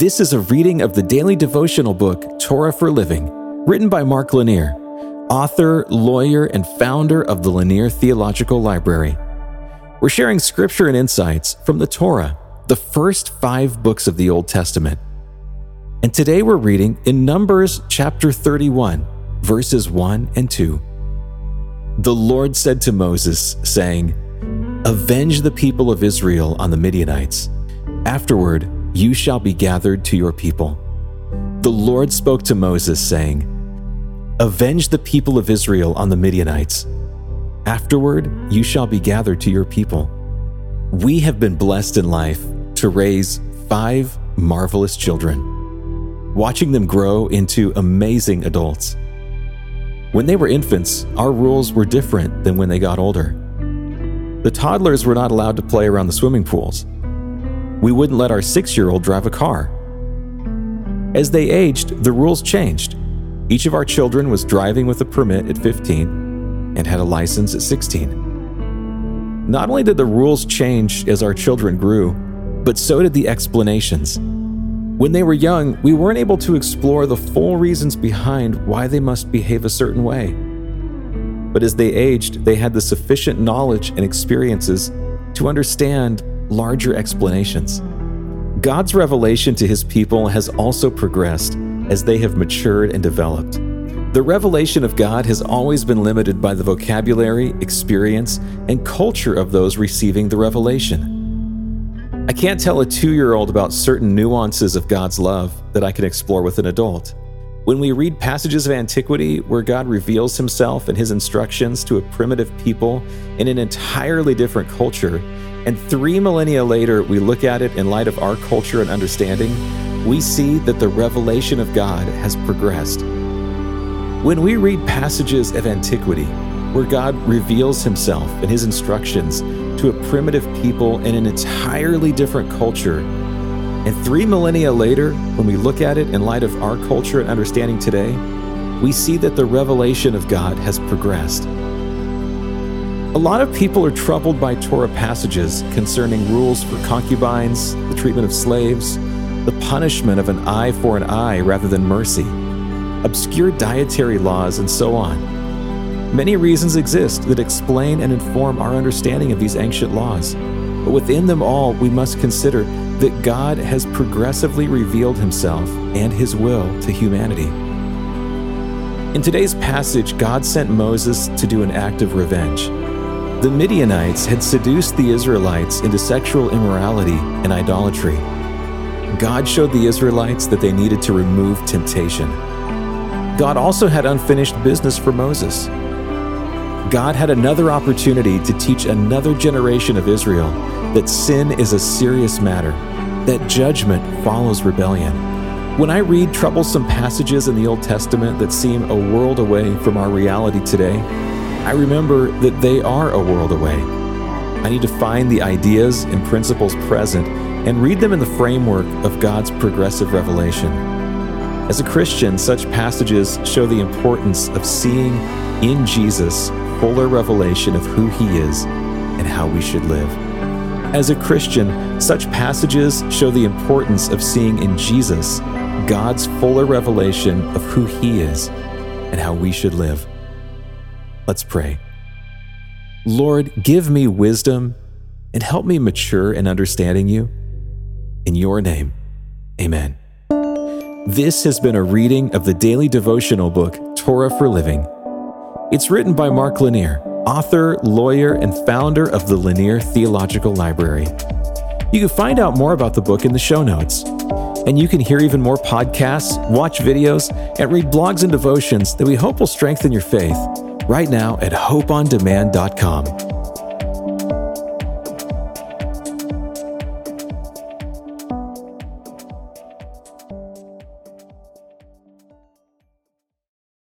This is a reading of the daily devotional book, Torah for Living, written by Mark Lanier, author, lawyer, and founder of the Lanier Theological Library. We're sharing scripture and insights from the Torah, the first five books of the Old Testament. And today we're reading in Numbers chapter 31, verses 1 and 2. The Lord said to Moses, saying, Avenge the people of Israel on the Midianites. Afterward, you shall be gathered to your people. The Lord spoke to Moses, saying, Avenge the people of Israel on the Midianites. Afterward, you shall be gathered to your people. We have been blessed in life to raise five marvelous children, watching them grow into amazing adults. When they were infants, our rules were different than when they got older. The toddlers were not allowed to play around the swimming pools we wouldn't let our six year old drive a car. As they aged, the rules changed. Each of our children was driving with a permit at 15 and had a license at 16. Not only did the rules change as our children grew, but so did the explanations. When they were young, we weren't able to explore the full reasons behind why they must behave a certain way. But as they aged, they had the sufficient knowledge and experiences to understand larger explanations. God's revelation to his people has also progressed as they have matured and developed. The revelation of God has always been limited by the vocabulary, experience, and culture of those receiving the revelation. I can't tell a two year old about certain nuances of God's love that I can explore with an adult. When we read passages of antiquity where God reveals himself and his instructions to a primitive people in an entirely different culture, and three millennia later, we look at it in light of our culture and understanding, we see that the revelation of God has progressed. When we read passages of antiquity, where God reveals himself and his instructions to a primitive people in an entirely different culture, and three millennia later, when we look at it in light of our culture and understanding today, we see that the revelation of God has progressed. A lot of people are troubled by Torah passages concerning rules for concubines, the treatment of slaves, the punishment of an eye for an eye rather than mercy, obscure dietary laws, and so on. Many reasons exist that explain and inform our understanding of these ancient laws, but within them all, we must consider that God has progressively revealed himself and his will to humanity. In today's passage, God sent Moses to do an act of revenge. The Midianites had seduced the Israelites into sexual immorality and idolatry. God showed the Israelites that they needed to remove temptation. God also had unfinished business for Moses. God had another opportunity to teach another generation of Israel that sin is a serious matter, that judgment follows rebellion. When I read troublesome passages in the Old Testament that seem a world away from our reality today, I remember that they are a world away. I need to find the ideas and principles present and read them in the framework of God's progressive revelation. As a Christian, such passages show the importance of seeing in Jesus fuller revelation of who he is and how we should live. As a Christian, such passages show the importance of seeing in Jesus God's fuller revelation of who he is and how we should live. Let's pray. Lord, give me wisdom and help me mature in understanding you. In your name, amen. This has been a reading of the daily devotional book, Torah for Living. It's written by Mark Lanier, author, lawyer, and founder of the Lanier Theological Library. You can find out more about the book in the show notes. And you can hear even more podcasts, watch videos, and read blogs and devotions that we hope will strengthen your faith right now at hopeondemand.com.